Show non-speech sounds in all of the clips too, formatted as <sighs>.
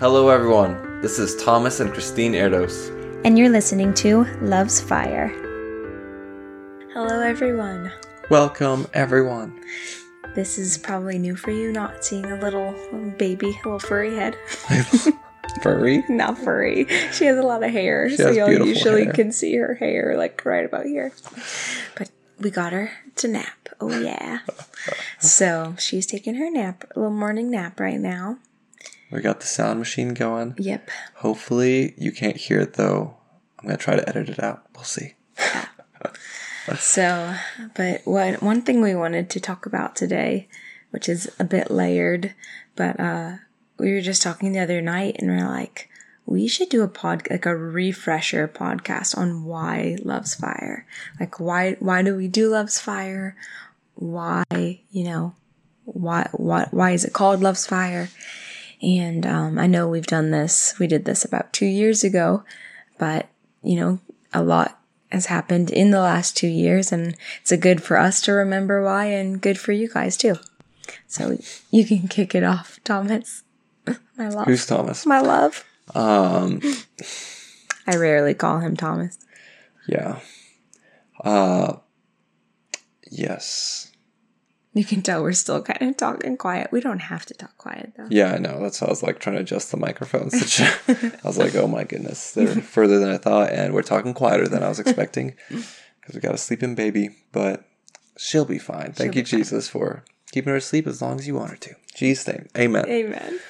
Hello, everyone. This is Thomas and Christine Erdos. And you're listening to Love's Fire. Hello, everyone. Welcome, everyone. This is probably new for you, not seeing a little baby, a little furry head. <laughs> Furry? not furry. She has a lot of hair, so y'all usually hair. can see her hair like right about here. But we got her to nap. Oh yeah. <laughs> so she's taking her nap, a little morning nap right now. We got the sound machine going. Yep. Hopefully, you can't hear it though. I'm going to try to edit it out. We'll see. <laughs> So, but what one thing we wanted to talk about today, which is a bit layered, but uh we were just talking the other night and we're like, we should do a pod like a refresher podcast on why Love's Fire. Like why why do we do Love's Fire? Why, you know, why why why is it called Love's Fire? And um, I know we've done this. We did this about two years ago, but you know, a lot has happened in the last two years, and it's a good for us to remember why, and good for you guys too. So you can kick it off, Thomas. <laughs> My love, Who's Thomas? my love. Um, I rarely call him Thomas. yeah. Uh, yes. You can tell we're still kind of talking quiet. We don't have to talk quiet though. Yeah, I know. That's how I was like trying to adjust the microphones. <laughs> I was like, oh my goodness, they're <laughs> further than I thought, and we're talking quieter than I was expecting <laughs> because we got a sleeping baby, but she'll be fine. Thank She'll you, fine. Jesus, for keeping her asleep as long as you want her to. Jesus' name, Amen. Amen.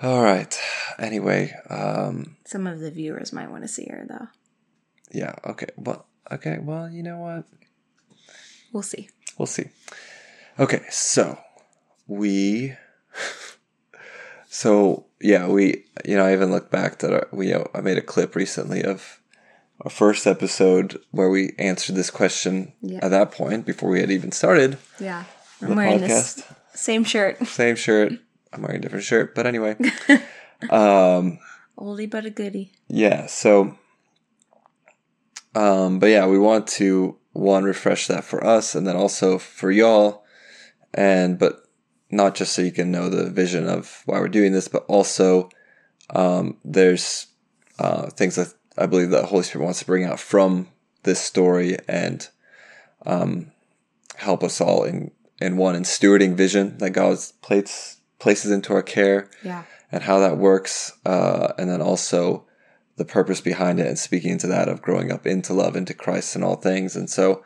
All right. Anyway, um, Some of the viewers might want to see her though. yeah. Okay. Well. Okay. Well, you know what? We'll see. We'll see. Okay, so we, <laughs> so yeah, we, you know, I even looked back that our, we, uh, I made a clip recently of our first episode where we answered this question Yeah. at that point before we had even started Yeah. the I'm wearing this podcast. same shirt. Same shirt. I'm wearing a different shirt, but anyway, <laughs> um, Oldie but a goodie. yeah. So, um, but yeah, we want to one refresh that for us, and then also for y'all, and but not just so you can know the vision of why we're doing this, but also um, there's uh, things that I believe that the Holy Spirit wants to bring out from this story and um, help us all in in one in stewarding vision that God places places into our care Yeah. and how that works, uh, and then also the purpose behind it and speaking into that of growing up into love, into Christ in all things. And so,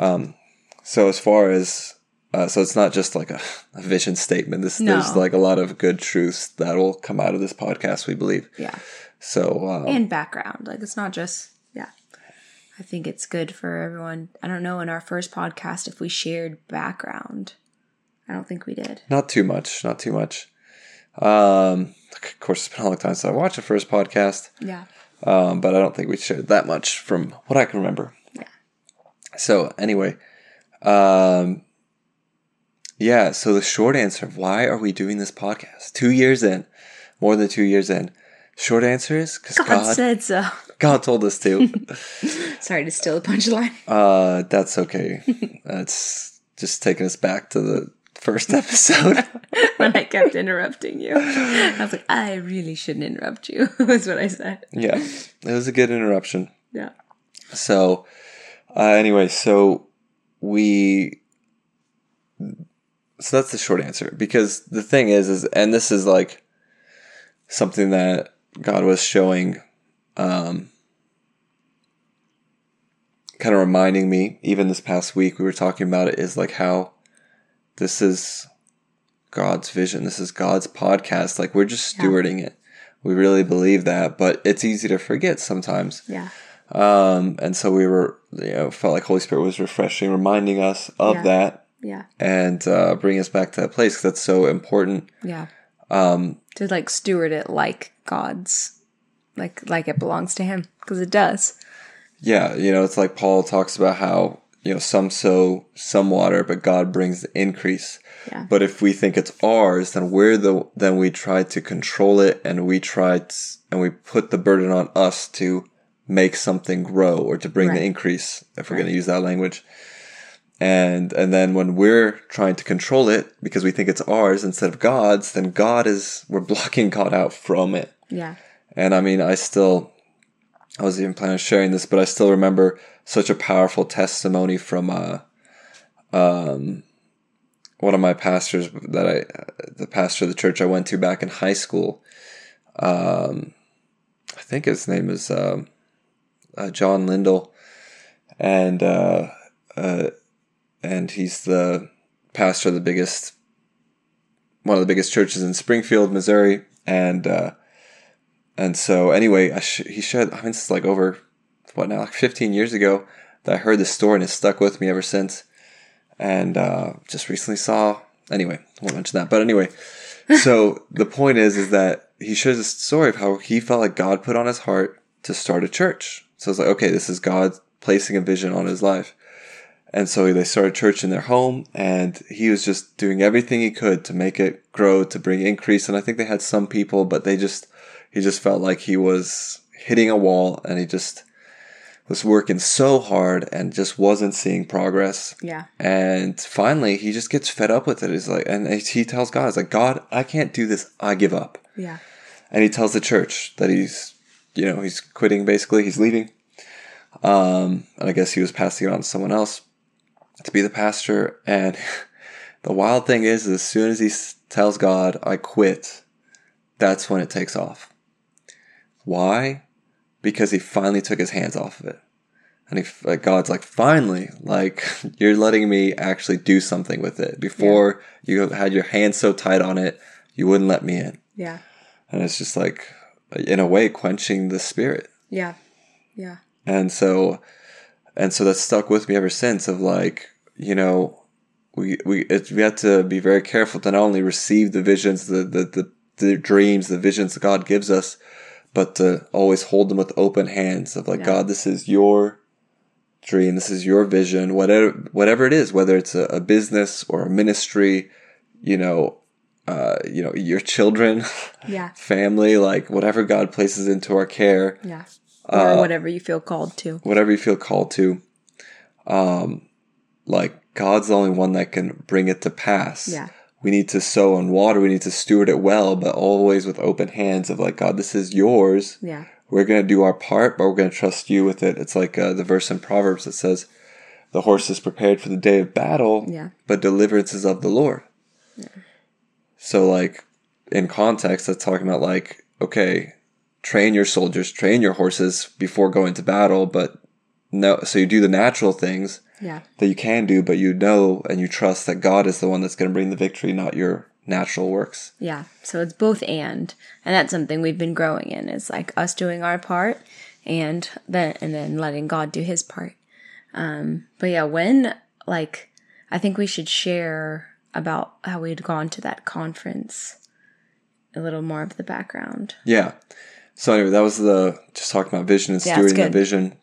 um, so as far as uh, so it's not just like a, a vision statement. This No. there's like a lot of good truths that will come out of this podcast. We believe. Yeah. So um, and background. Like it's not just yeah. I think it's good for everyone. I don't know in our first podcast if we shared background. I don't think we did. not too much, not too much. Um, of course, it's been a long time since I watched the first podcast. Yeah. um, but I don't think we shared that much from what I can remember. Yeah. So anyway, um, yeah. So the short answer why are we doing this podcast? Two years in, more than two years in. Short answer is because God, God, said so. <laughs> God told us to. <laughs> Sorry to steal the punchline. uh, that's okay. That's just taking us back to the first episode. when <laughs> I kept interrupting you. I was like, I really shouldn't interrupt you, was what I said. yeah, it was a good interruption. Yeah. So, uh, anyway, so we, so that's the short answer because the thing is, is, and this is like something that God was showing, um, kind of reminding me, even this past week, we were talking about it, is like how this is God's vision. This is God's podcast. Like we're just Yeah. stewarding it. We really believe that, but it's easy to forget sometimes. Yeah. Um, and so we were, you know, felt like Holy Spirit was refreshing, reminding us of Yeah. that Yeah. and uh, bring us back to that place 'cause that's so important. Yeah. Um, To like steward it like God's, like like it belongs to Him because it does. yeah, you know, it's like Paul talks about how, you know, some sow some water, but God brings the increase. Yeah. But if we think it's ours, then we're the, then we try to control it and we try to, and we put the burden on us to make something grow or to bring the increase, if we're Right. going to use that language. And and then when we're trying to control it because we think it's ours instead of God's, then God is we're blocking God out from it. Yeah. And I mean, I still, I wasn't even planning on sharing this, but I still remember such a powerful testimony from uh, um, one of my pastors that I, the pastor of the church I went to back in high school. Um, I think his name is uh, uh, John Lindell, and uh, uh, and he's the pastor of the biggest, one of the biggest churches in Springfield, Missouri, and uh, and so anyway, sh- he shared. I mean, is like over what now, like 15 years ago that I heard this story, and it's stuck with me ever since. And uh, just recently saw. Anyway, I won't mention that. But anyway, <laughs> so the point is, is that he shares a story of how he felt like God put on his heart to start a church. So it's like, okay, this is God placing a vision on his life. And so they started church in their home, and he was just doing everything he could to make it grow, to bring increase. And I think they had some people, but they just, he just felt like he was hitting a wall, and he just was working so hard and just wasn't seeing progress. Yeah. And finally, he just gets fed up with it. He's like, and he tells God, "He's like, God, I can't do this. I give up." Yeah. And he tells the church that he's, you know, he's quitting. Basically, he's leaving. Um, and I guess he was passing it on to someone else to be the pastor. And <laughs> the wild thing is, as soon as he tells God, "I quit," that's when it takes off. Why? Because he finally took his hands off of it. And he, like, God's like, finally, like, <laughs> you're letting me actually do something with it. Before you had your hands so tight on it, you wouldn't let me in. Yeah. And it's just like, in a way, quenching the spirit. Yeah. Yeah. And so, and so that's stuck with me ever since of like, you know, we, we, it, we have to be very careful to not only receive the visions, the, the, the, the dreams, the visions that God gives us, but to always hold them with open hands of like, Yeah. God, this is your dream. This is your vision, whatever, whatever it is, whether it's a, a business or a ministry, you know, uh, you know, your children, <laughs> Yeah. family, like whatever God places into our care, Yeah. Or Uh, whatever you feel called to. whatever you feel called to. Um, like God's the only one that can bring it to pass. Yeah. We need to sow and water. We need to steward it well, but always with open hands of like, God, this is yours. Yeah. We're going to do our part, but we're going to trust you with it. It's like uh, the verse in Proverbs that says, the horse is prepared for the day of battle, Yeah. but deliverance is of the Lord. Yeah. So, like, in context, that's talking about, like, okay, train your soldiers, train your horses before going to battle, but no, so you do the natural things Yeah. that you can do, but you know and you trust that God is the one that's going to bring the victory, not your natural works. Yeah. So it's both and. And that's something we've been growing in is like us doing our part and then and then letting God do his part. Um but yeah, when like I think we should share about how we'd gone to that conference a little more of the background. Yeah. So anyway, that was the just talking about vision and Yeah, stewarding good. vision.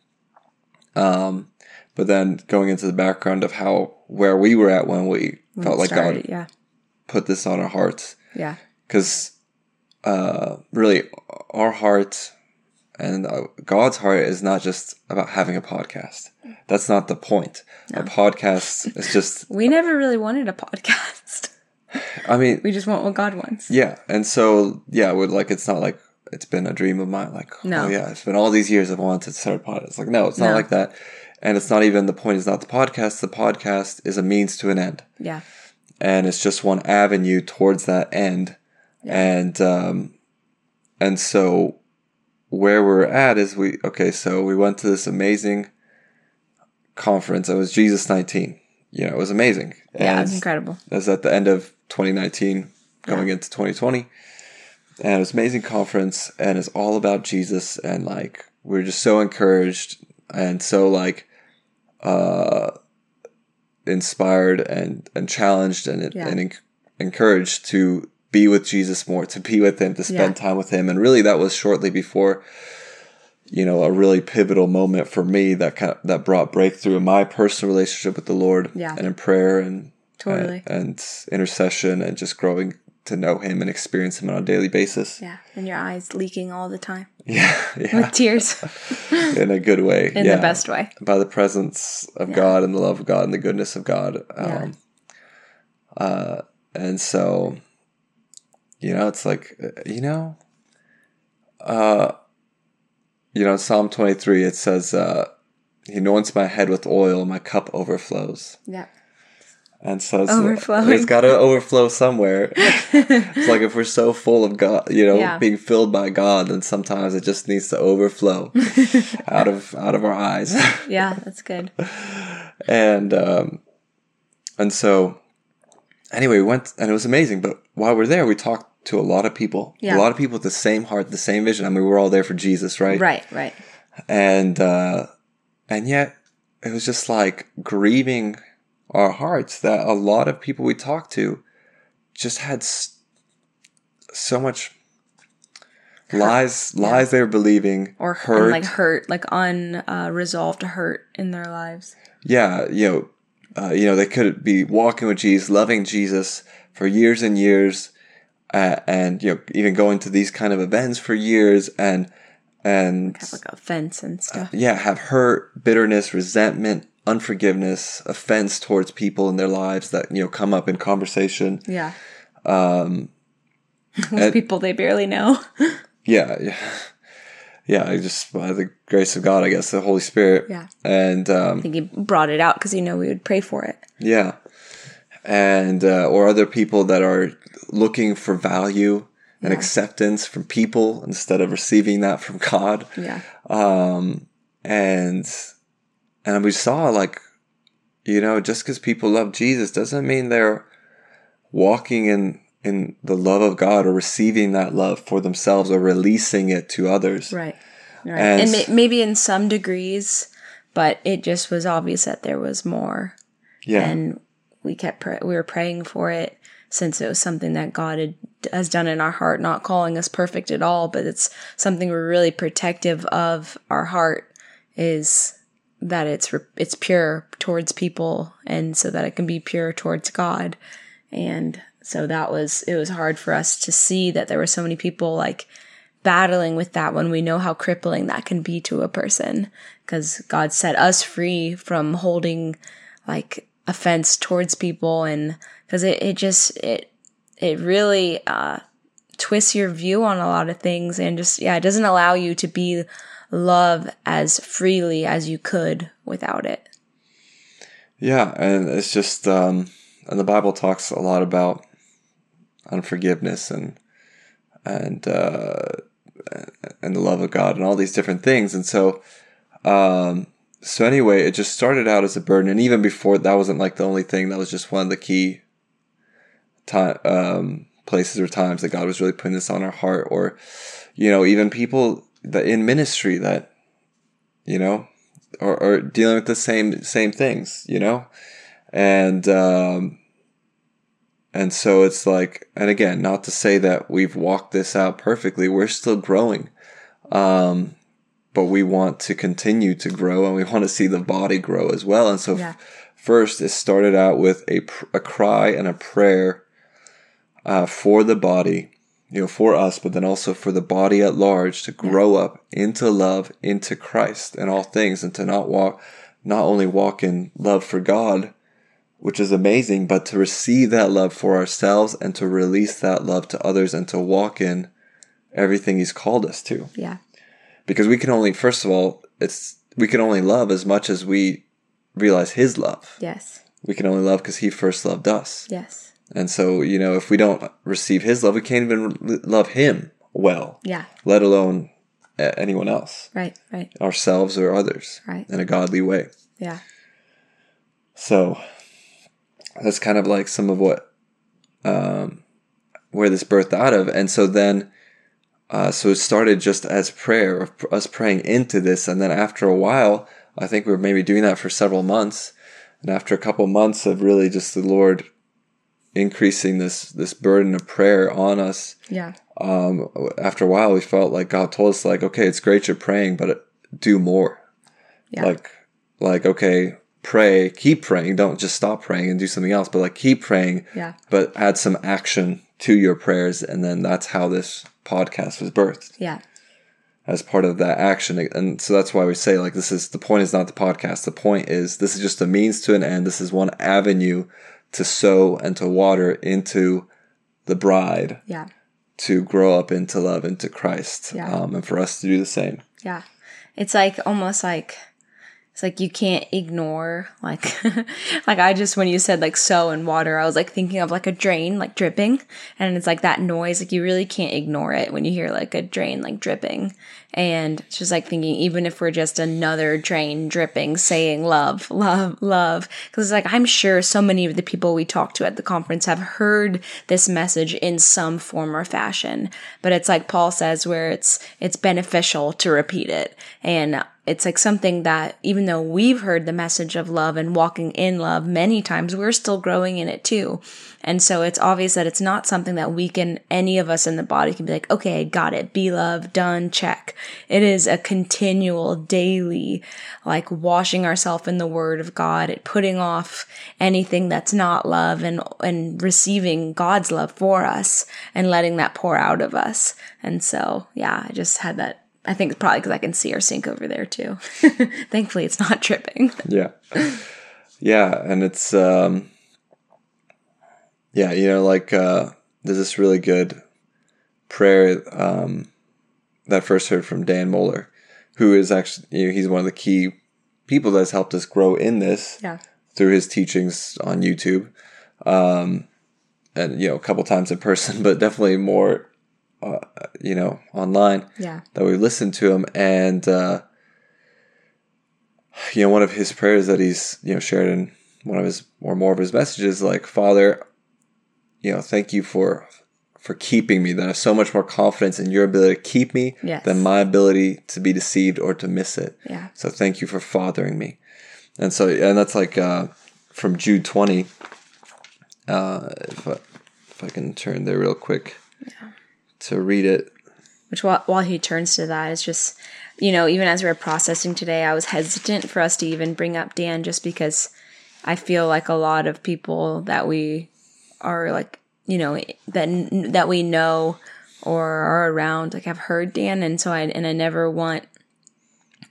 Um, but then going into the background of how where we were at when we when felt like started. God Yeah. put this on our hearts, Yeah. because uh, really our heart and uh, God's heart is not just about having a podcast. That's not the point. A podcast is just. <laughs> We never really wanted a podcast. I mean, We just want what God wants. Yeah, and so yeah, would like it's not like it's been a dream of mine. Like, No. oh yeah, it's been all these years I've wanted to start a podcast. It's Like, no, it's not No. like that. And it's not even the point. Is not the podcast. The podcast is a means to an end, Yeah. and it's just one avenue towards that end. Yeah. And um, and so where we're at is we okay. So we went to this amazing conference. It was Jesus nineteen. You know, it was amazing. Yeah, it was incredible. that was at the end of 2019, going into 2020. And it was an amazing conference, and it's all about Jesus. And like, we are just so encouraged and so like, uh, inspired and, and challenged and, Yeah. and en- encouraged to be with Jesus more, to be with Him, to spend Yeah. time with Him. And really, that was shortly before you know, a really pivotal moment for me that kind of, that brought breakthrough in my personal relationship with the Lord Yeah. and in prayer and Totally. and, and intercession and just growing to know him and experience him on a daily basis. Yeah. And your eyes leaking all the time <laughs> Yeah, yeah, with tears <laughs> in a good way. in yeah. the best way. by the presence of God and the love of God and the goodness of God. Um, Yeah. uh, and so, you know, it's like, uh, you know, uh, you know, Psalm 23, it says, uh, he anoints my head with oil, my cup overflows. Yeah. And so it's, it's got to overflow somewhere. <laughs> it's like if we're so full of God, you know, Yeah. being filled by God, then sometimes it just needs to overflow <laughs> out of out of our eyes. <laughs> Yeah, that's good. and um, and so anyway, we went and it was amazing. But while we're there, we talked to a lot of people, Yeah. a lot of people with the same heart, the same vision. I mean, we were all there for Jesus, right? Right, right. And uh, and yet it was just like grieving our hearts that a lot of people we talked to just had so much lies lies they were believing Or hurt like hurt, like unresolved hurt in their lives. yeah, you know, uh, you know, they could be walking with Jesus, loving Jesus for years and years, uh, and you know, even going to these kind of events for years, and and Have like offense and stuff. yeah, have hurt, bitterness, resentment, unforgiveness, offense towards people in their lives that you know come up in conversation. Yeah. Um, <laughs> With people they barely know. <laughs> yeah, yeah, yeah. I Just by the grace of God, I guess the Holy Spirit. Yeah. and um, I think he brought it out because he know we would pray for it. Yeah, and uh, or other people that are looking for value and Yeah. acceptance from people instead of receiving that from God. Yeah. Um, and and we saw like, you know, just because people love Jesus doesn't mean they're walking in in the love of God or receiving that love for themselves or releasing it to others. Right. Right. And And, ma- maybe in some degrees, but it just was obvious that there was more. Yeah, And we kept pray- we were praying for it since it was something that God had, has done in our heart, not calling us perfect at all, but it's something we're really protective of our heart is that it's it's pure towards people and so that it can be pure towards God. And so that was it was hard for us to see that there were so many people like battling with that when we know how crippling that can be to a person because God set us free from holding like offense towards people and because it, it just it it really uh twists your view on a lot of things and just yeah it doesn't allow you to be love as freely as you could without it. Yeah, and it's just um and the Bible talks a lot about unforgiveness and and uh and the love of God and all these different things. And so um so anyway, it just started out as a burden. And even before that wasn't like the only thing, that was just one of the key time um places or times that God was really putting this on our heart or you know, even people that in ministry that you know or, or dealing with the same same things, you know, and um, and so it's like, and again, not to say that we've walked this out perfectly. We're still growing, um, but we want to continue to grow, and we want to see the body grow as well. And so, Yeah. f- first, it started out with a pr- a cry and a prayer uh, for the body you know, for us, but then also for the body at large to grow up into love, into Christ and all things, and to not walk, not only walk in love for God, which is amazing, but to receive that love for ourselves and to release that love to others and to walk in everything He's called us to. yeah Because we can only, first of all, it's we can only love as much as we realize His love. yes We can only love because He first loved us. yes And so, you know, if we don't receive his love, we can't even re- love him well, yeah let alone anyone else, right right ourselves or others, Right. in a godly way. yeah So that's kind of like some of what, um, where this birthed out of. And so then, uh, so it started just as prayer, of us praying into this. And then after a while, I think we were maybe doing that for several months. And after a couple months of really just the Lord increasing this, this burden of prayer on us, yeah um, after a while, we felt like God told us, like, okay, it's great you're praying, but do more. Yeah. Like, like, okay, pray, keep praying. Don't just stop praying and do something else, but like keep praying, yeah but add some action to your prayers, and then that's how this podcast was birthed Yeah. as part of that action. And so that's why we say like this is the point is not the podcast. The point is this is just a means to an end. This is one avenue to sow and to water into the bride Yeah. to grow up into love into Christ. Yeah. Um, and for us to do the same. Yeah. It's like almost like it's like you can't ignore like <laughs> like I just when you said like so and water, I was like thinking of like a drain like dripping and it's like that noise like you really can't ignore it when you hear like a drain like dripping. And it's just like thinking even if we're just another drain dripping saying love, love, love because it's like I'm sure so many of the people we talked to at the conference have heard this message in some form or fashion. But it's like Paul says where it's it's beneficial to repeat it. And it's like something that even though we've heard the message of love and walking in love many times, we're still growing in it too. And so it's obvious that it's not something that we can, any of us in the body can be like, okay, got it, be love, done, check. It is a continual, daily, like washing ourselves in the word of God, putting off anything that's not love and, and receiving God's love for us and letting that pour out of us. And so, yeah, I just had that I think it's probably because I can see our sink over there too. <laughs> Thankfully, it's not tripping. Yeah. Yeah. And it's, um, yeah, you know, like, uh, there's this really good prayer, um, that I first heard from Dan Mohler, who is actually, you know, he's one of the key people that's helped us grow in this Yeah. through his teachings on YouTube. Um, and, you know, a couple times in person, <laughs> but definitely more, uh, you know, online Yeah. that we listened to him and uh, you know one of his prayers that he's you know shared in one of his or more of his messages like father you know thank you for for keeping me that i have so much more confidence in your ability to keep me Yes. than my ability to be deceived or to miss it Yeah. so thank you for fathering me and so and that's like uh, from jude 20 uh, if, I, if i can turn there real quick to read it. Which while, while he turns to that, it's just, you know, even as we were processing today, I was hesitant for us to even bring up Dan just because I feel like a lot of people that we are like, you know, that that we know or are around like have heard Dan, and so I and I never want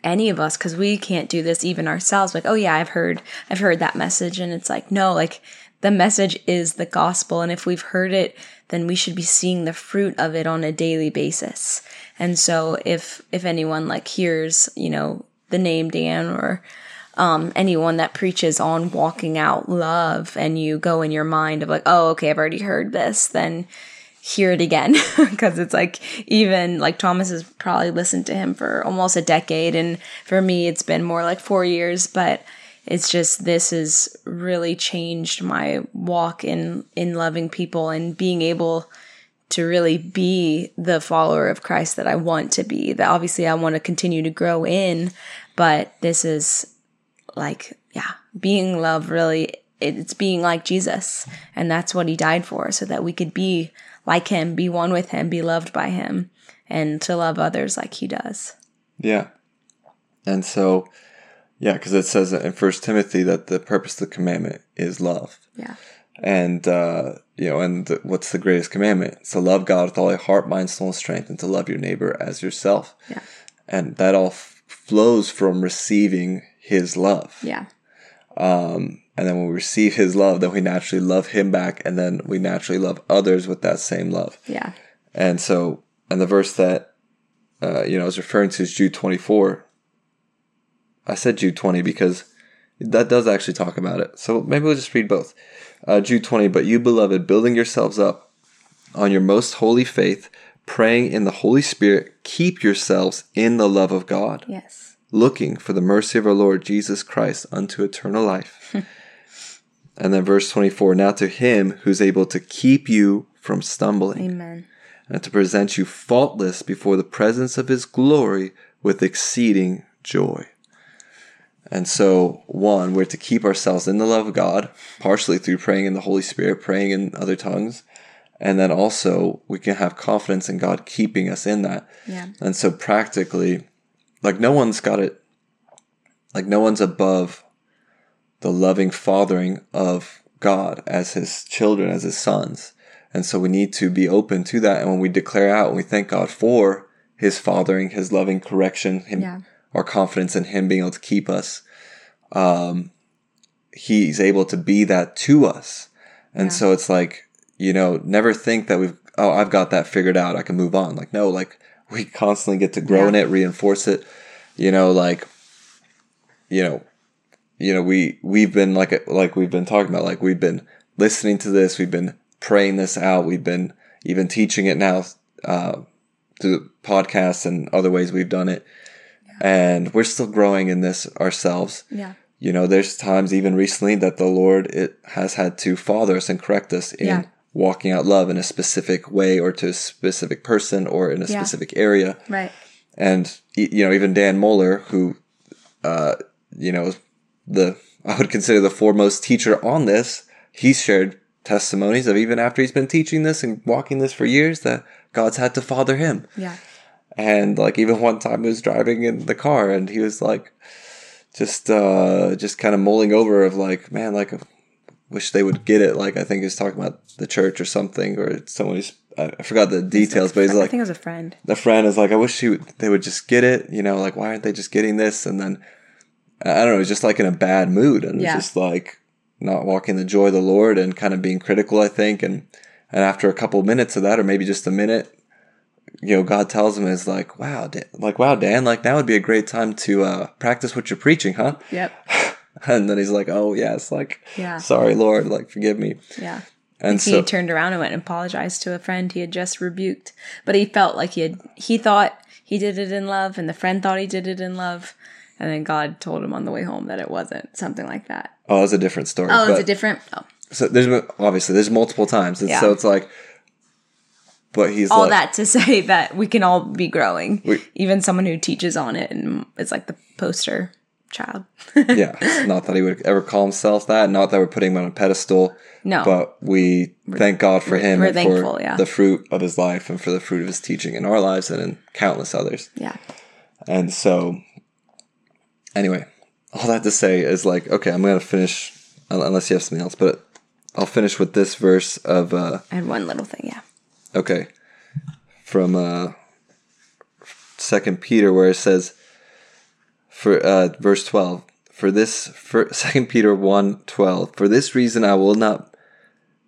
any of us because we can't do this even ourselves. Like oh yeah i've heard i've heard that message. And it's like no like the message is the gospel. And if we've heard it then we should be seeing the fruit of it on a daily basis. And so if if anyone like hears you know the name dan or um, anyone that preaches on walking out love and you go in your mind of like oh okay i've already heard this then hear it again. <laughs> Because it's like even like Thomas has probably listened to him for almost a decade and for me it's been more like 4 years but it's just this has really changed my walk in in loving people and being able to really be the follower of Christ that I want to be that obviously I want to continue to grow in but this is like yeah being love really it's being like Jesus and that's what he died for so that we could be like him be one with him be loved by him and to love others like he does Yeah. And so, yeah, because it says in First Timothy that the purpose of the commandment is love. yeah And, uh, you know, and the, what's the greatest commandment? It's to love God with all your heart, mind, soul, and strength, and to love your neighbor as yourself. Yeah. And that all f- flows from receiving his love. yeah Um, and then when we receive his love, then we naturally love him back, and then we naturally love others with that same love. yeah And so, and the verse that, uh, you know, I was referring to is Jude 24. I said Jude 20 because that does actually talk about it. So maybe we'll just read both. Uh, Jude 20, but you, beloved, building yourselves up on your most holy faith, praying in the Holy Spirit, keep yourselves in the love of God, yes looking for the mercy of our Lord Jesus Christ unto eternal life. <laughs> and then verse 24, now to him who's able to keep you from stumbling amen and to present you faultless before the presence of his glory with exceeding joy. And so, one, we're to keep ourselves in the love of God, partially through praying in the Holy Spirit, praying in other tongues. And then also, we can have confidence in God keeping us in that. yeah And so, practically, like, no one's got it, like, no one's above the loving fathering of God as his children, as his sons. And so we need to be open to that. And when we declare out and we thank God for his fathering, his loving correction, him, Yeah. Our confidence in him being able to keep us, um, he's able to be that to us. And Yeah. so it's like, you know, never think that we've, oh, I've got that figured out. I can move on. Like, no, like we constantly get to grow in it, reinforce it, you know, like, you know, you know, we, we've been like, like we've been talking about, like we've been listening to this, we've been praying this out, we've been even teaching it now, uh, through podcasts and other ways we've done it. And we're still growing in this ourselves Yeah. you know there's times even recently that the lord it has had to father us and correct us in Yeah. walking out love in a specific way or to a specific person or in a Yeah. specific area Right. and you know even dan mohler who uh you know the <laughs> i would consider the foremost teacher on this he's shared testimonies of even after he's been teaching this and walking this for years that god's had to father him Yeah. And like even one time he was driving in the car and he was like just uh just kind of mulling over of like man like wish they would get it like i think he was talking about the church or something or someone who's i forgot the details but he's like, I think it was a friend. the friend is like i wish he would, they would just get it you know like why aren't they just getting this and then i don't know he's just like in a bad mood and Yeah. just like not walking the joy of the lord and kind of being critical i think and and after a couple minutes of that or maybe just a minute you know god tells him is like wow Dan, like wow dan like now would be a great time to uh practice what you're preaching huh Yep. <sighs> and then he's like oh yes like Yeah. sorry lord like forgive me Yeah. and he so turned around and went and apologized to a friend he had just rebuked. But he felt like he had he thought he did it in love and the friend thought he did it in love. And then God told him on the way home that it wasn't. Something like that. oh that's a different story Oh, it's a different oh. so there's obviously there's multiple times and Yeah. so it's like but he's all like that to <laughs> say that we can all be growing. We- Even someone who teaches on it and is like the poster child. <laughs> yeah not that he would ever call himself that not that we're putting him on a pedestal No. but we thank god for him we're and thankful, for yeah. the fruit of his life and for the fruit of his teaching in our lives and in countless others yeah. and so anyway all that to say is like okay i'm gonna finish unless you have something else but i'll finish with this verse of uh I had one little thing, yeah. Okay. From uh Second Peter where it says for uh verse 12 for this for <laughs> Second Peter 1 12 for this reason I will not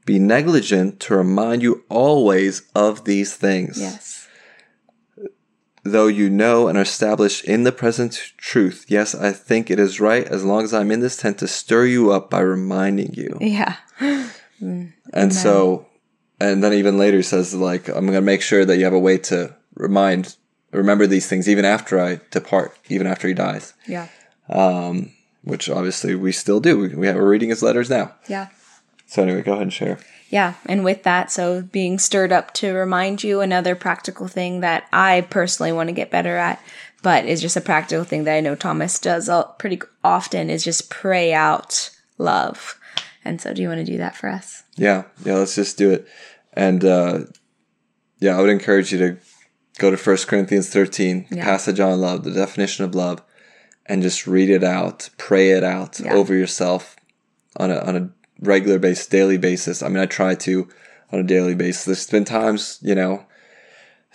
be negligent to remind you always of these things Yes. though you know and are established in the present truth yes I think it is right as long as I'm in this tent to stir you up by reminding you Yeah. And so, and then even later says, like, I'm going to make sure that you have a way to remind, remember these things even after I depart, even after he dies, Yeah. um, which obviously we still do. We, we have, we're reading his letters now. Yeah. So anyway, go ahead and share. Yeah, and with that, so being stirred up to remind you another practical thing that I personally want to get better at, but is just a practical thing that I know Thomas does pretty often is just pray out love. And so, do you want to do that for us? Yeah. Yeah. Let's just do it. And, uh, yeah, I would encourage you to go to First Corinthians 13, Yeah. passage on love, the definition of love, and just read it out, pray it out Yeah. over yourself on a, on a regular basis, daily basis. I mean, I try to on a daily basis. There's been times, you know,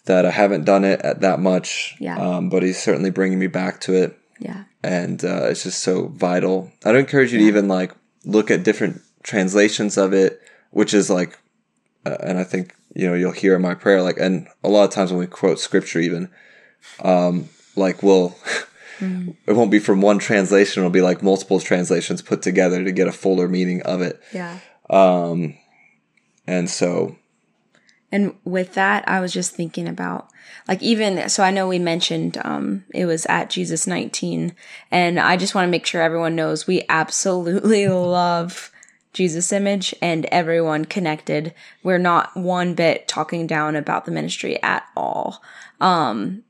that I haven't done it at that much. Yeah. Um, but he's certainly bringing me back to it. Yeah. And uh, it's just so vital. I'd encourage you to even like look at different translations of it, which is like, uh, and I think, you know, you'll hear in my prayer, like, and a lot of times when we quote scripture, even, um, like, we'll, <laughs> it won't be from one translation, it'll be like multiple translations put together to get a fuller meaning of it. Yeah. Um, and so, And with that, I was just thinking about like even so I know we mentioned um it was at Jesus 19 and I just want to make sure everyone knows we absolutely <laughs> love Jesus image and everyone connected. We're not one bit talking down about the ministry at all. Um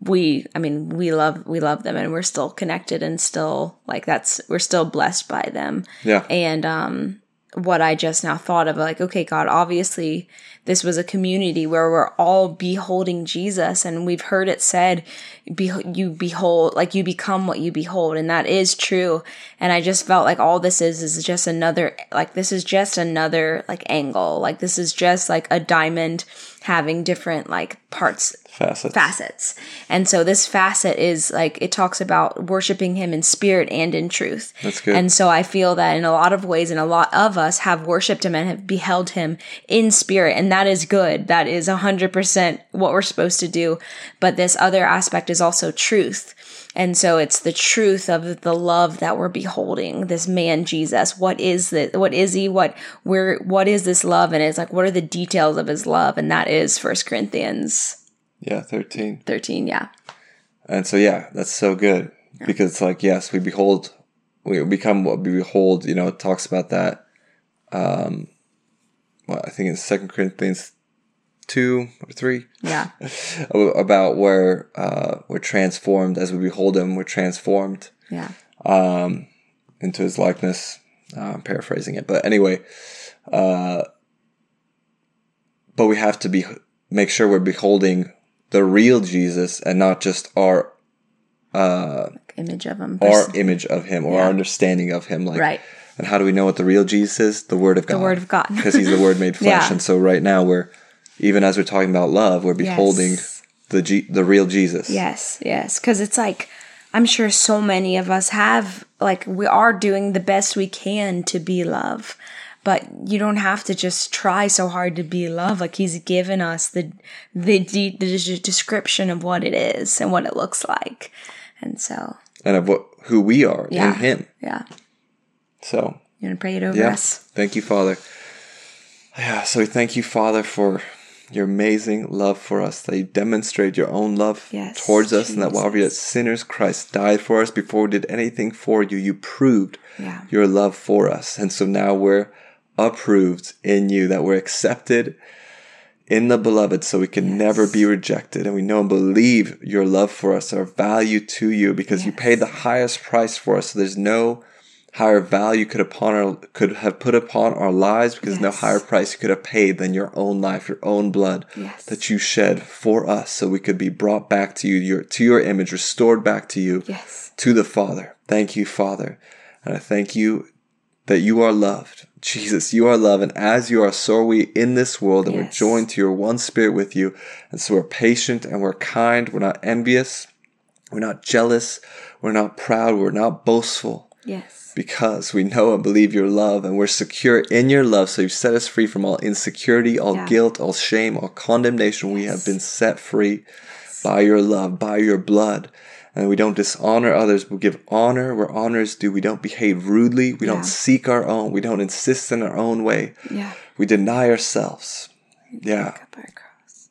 we I mean we love we love them and we're still connected and still like that's we're still blessed by them yeah. and um what I just now thought of. Like, okay, God, obviously this was a community where we're all beholding Jesus, and we've heard it said, "You behold, like you become what you behold," and that is true. And I just felt like all this is is just another, like this is just another like angle, like this is just like a diamond having different like parts Facets. facets. And so this facet is like it talks about worshiping him in spirit and in truth. That's good. And so I feel that in a lot of ways and a lot of us have worshiped him and have beheld him in spirit and that is good. That is 100% what we're supposed to do. But this other aspect is also truth. And so it's the truth of the love that we're beholding. This man Jesus. What is this? What is he? What where what is this love? And it's like what are the details of his love? And that is First Corinthians Yeah, 13. 13, yeah. And so, yeah, that's so good because it's like, yes, we behold, we become what we behold. You know, it talks about that. Um, well, I think in Second Corinthians two or three Yeah. <laughs> about where uh, we're transformed as we behold Him. We're transformed Yeah. um, into His likeness. Uh, I'm paraphrasing it, but anyway, uh, but we have to be make sure we're beholding the real Jesus and not just our uh, Image of him. our image of him or Yeah. our understanding of him. Like, Right. And how do we know what the real Jesus is? The Word of God. The Word of God. because He's the Word made <laughs> flesh. Yeah. And so right now we're even as we're talking about love, we're beholding Yes. the G- the real Jesus. Yes, yes. Because it's like, I'm sure so many of us have, like, we are doing the best we can to be love. But you don't have to just try so hard to be love. Like he's given us the the, de- the description of what it is and what it looks like, and so And of what who we are Yeah. in Him. yeah, So you want to pray it over Yeah. us? Thank you, Father. Yeah, so we thank you, Father, for your amazing love for us, that you demonstrate your own love Yes, towards us, and that while we were yet sinners, Christ died for us before we did anything for you. You proved Yeah. your love for us. And so now we're approved in you, that we're accepted in the beloved, so we can never be rejected. And we know and believe your love for us, our value to you, because you paid the highest price for us. So there's no higher value could upon our could have put upon our lives because no higher price you could have paid than your own life, your own blood Yes. that you shed for us, so we could be brought back to you, your to your image, restored back to you, Yes. to the Father. Thank you, Father, and I thank you that you are loved. Jesus, you are love, and as you are, so are we in this world, and we're joined to your one spirit with you. And so we're patient and we're kind, we're not envious, we're not jealous, we're not proud, we're not boastful Yes. because we know and believe your love and we're secure in your love. So you've set us free from all insecurity, all Yeah. guilt, all shame, all condemnation. We have been set free by your love, by your blood. And we don't dishonor others. We give honor where honor is due. We don't behave rudely. We Yeah. don't seek our own. We don't insist in our own way. Yeah. We deny ourselves. Yeah. Up our cross.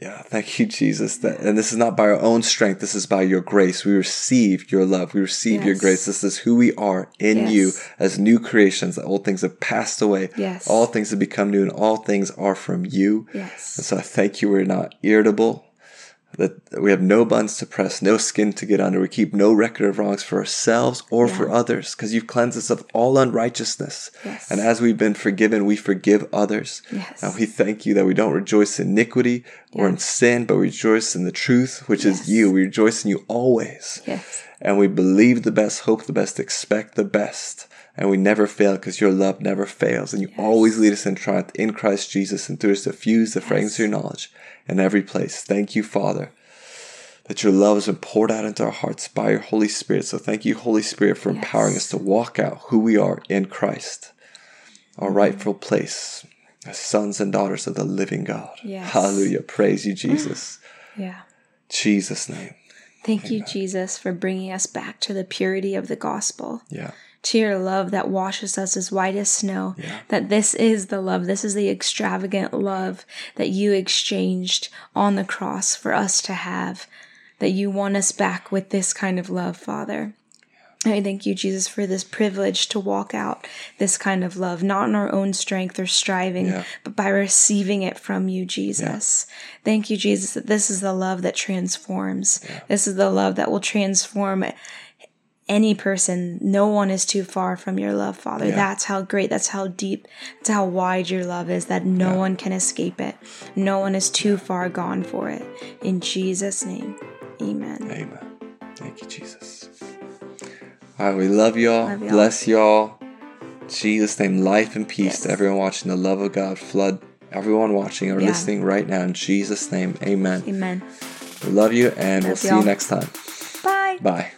Yeah, thank you, Jesus. That, and this is not by our own strength. This is by your grace. We receive your love. We receive your grace. This is who we are in you as new creations. The old things have passed away. Yes. All things have become new, and all things are from you. Yes. And so I thank you. We're not irritable. That we have no buns to press, no skin to get under. We keep no record of wrongs for ourselves or for others, because you've cleansed us of all unrighteousness. Yes. And as we've been forgiven, we forgive others. Yes. And we thank you that we don't rejoice in iniquity or in sin, but we rejoice in the truth, which Yes. is you. We rejoice in you always. Yes. And we believe the best, hope the best, expect the best. And we never fail because your love never fails. And you always lead us in triumph in Christ Jesus and through us diffuse the fragrance of your knowledge in every place. Thank you, Father, that your love has been poured out into our hearts by your Holy Spirit. So thank you, Holy Spirit, for empowering us to walk out who we are in Christ, our mm-hmm. rightful place as sons and daughters of the living God. Yes. Hallelujah. Praise you, <sighs> Jesus. Yeah. Jesus' name. Thank you, Jesus, for bringing us back to the purity of the gospel, Yeah. To your love that washes us as white as snow. That this is the love, this is the extravagant love that you exchanged on the cross for us to have. That you want us back with this kind of love, Father. I thank you, Jesus, for this privilege to walk out this kind of love, not in our own strength or striving, Yeah. but by receiving it from you, Jesus. Thank you, Jesus, that this is the love that transforms. This is the love that will transform any person. No one is too far from your love, Father. Yeah. That's how great, that's how deep, that's how wide your love is, that no one can escape it. No one is too far gone for it. In Jesus' name, amen. Amen. Thank you, Jesus. All right, we love y'all. Love y'all. Bless y'all. Jesus' name, life and peace Yes. to everyone watching. The love of God flood everyone watching or Yeah. listening right now. In Jesus' name, amen. Amen. We love you, and we'll see you y'all. next time. Bye. Bye.